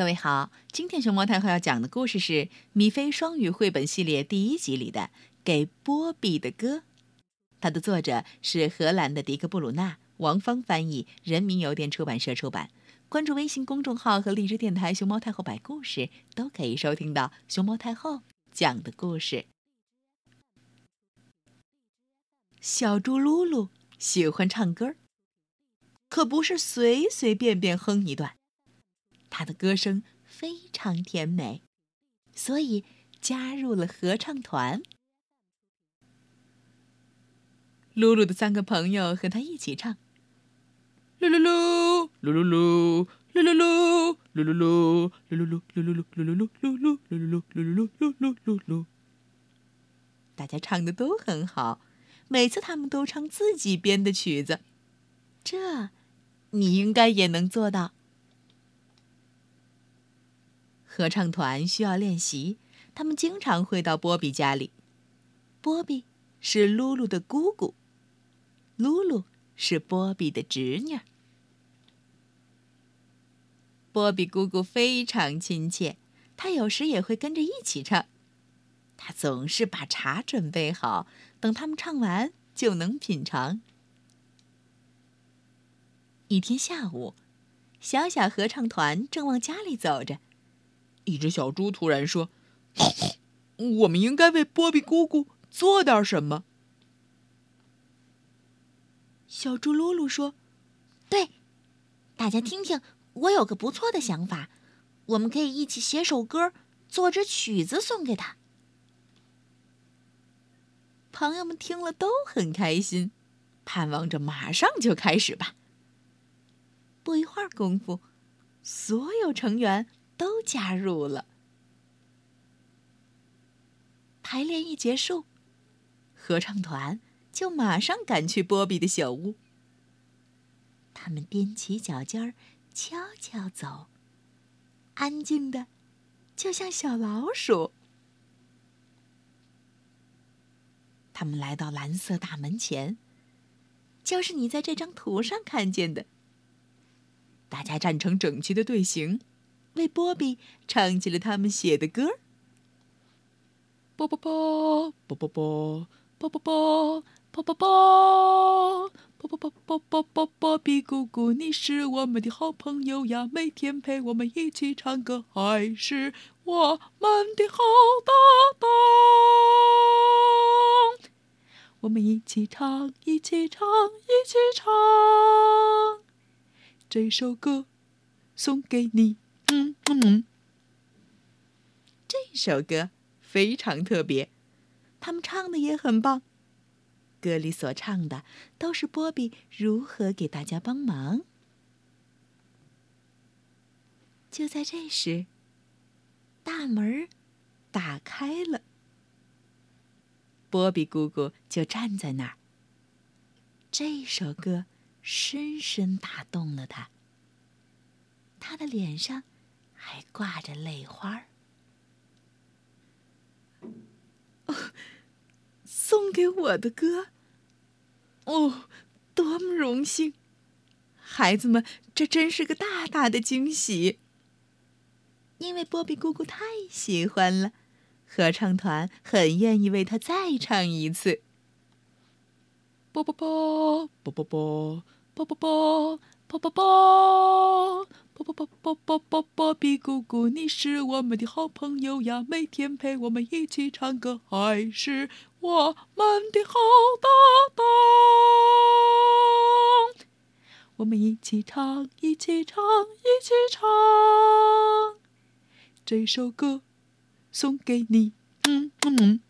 各位好，今天熊猫太后要讲的故事是《米菲双语绘本系列》第一集里的《给波比的歌》，它的作者是荷兰的迪克·布鲁纳，王芳翻译，人民邮电出版社出版。关注微信公众号和荔枝电台“熊猫太后摆故事”，都可以收听到熊猫太后讲的故事。小猪噜噜喜欢唱歌，可不是随随便便哼一段。他的歌声非常甜美，所以加入了合唱团。露露的三个朋友和他一起唱：噜噜噜，噜噜噜，噜噜噜，噜噜噜，噜噜噜，噜噜噜，噜噜噜，噜噜噜，噜噜噜，噜噜噜，噜噜噜，噜噜。大家唱的都很好，每次他们都唱自己编的曲子，这你应该也能做到。合唱团需要练习，他们经常会到波比家里。波比是露露的姑姑，露露是波比的侄女。波比姑姑非常亲切，她有时也会跟着一起唱。她总是把茶准备好，等他们唱完就能品尝。一天下午，小小合唱团正往家里走着。一只小猪突然说：“我们应该为波比姑姑做点什么。”小猪噜噜说：“对，大家听听，我有个不错的想法，我们可以一起写首歌，做支曲子送给他。”朋友们听了都很开心，盼望着马上就开始吧。不一会儿功夫，所有成员。都加入了。排练一结束，合唱团就马上赶去波比的小屋。他们踮起脚尖，悄悄走，安静的，就像小老鼠。他们来到蓝色大门前，就是你在这张图上看见的。大家站成整齐的队形。为波比唱起了他们写的歌。波波波波波波波波波波波波波波波波波波比姑姑，你是我们的好朋友呀，每天陪我们一起唱歌，还是我们的好搭档。我们一起唱，一起唱，一起唱，这首歌送给你。嗯嗯，这首歌非常特别，他们唱的也很棒。歌里所唱的都是波比如何给大家帮忙。就在这时，大门打开了，波比姑姑就站在那儿。这首歌深深打动了他，他的脸上。还挂着泪花儿，送给我的歌。哦，多么荣幸！孩子们，这真是个大大的惊喜。因为波比姑姑太喜欢了，合唱团很愿意为他再唱一次。啵啵啵啵啵啵啵啵啵啵啵啵。啵啵啵啵啵啵比姑姑，你是我们的好朋友呀，每天陪我们一起唱歌，还是我们的好搭档。我们一起唱，一起唱，一起唱，这首歌送给你。嗯嗯嗯。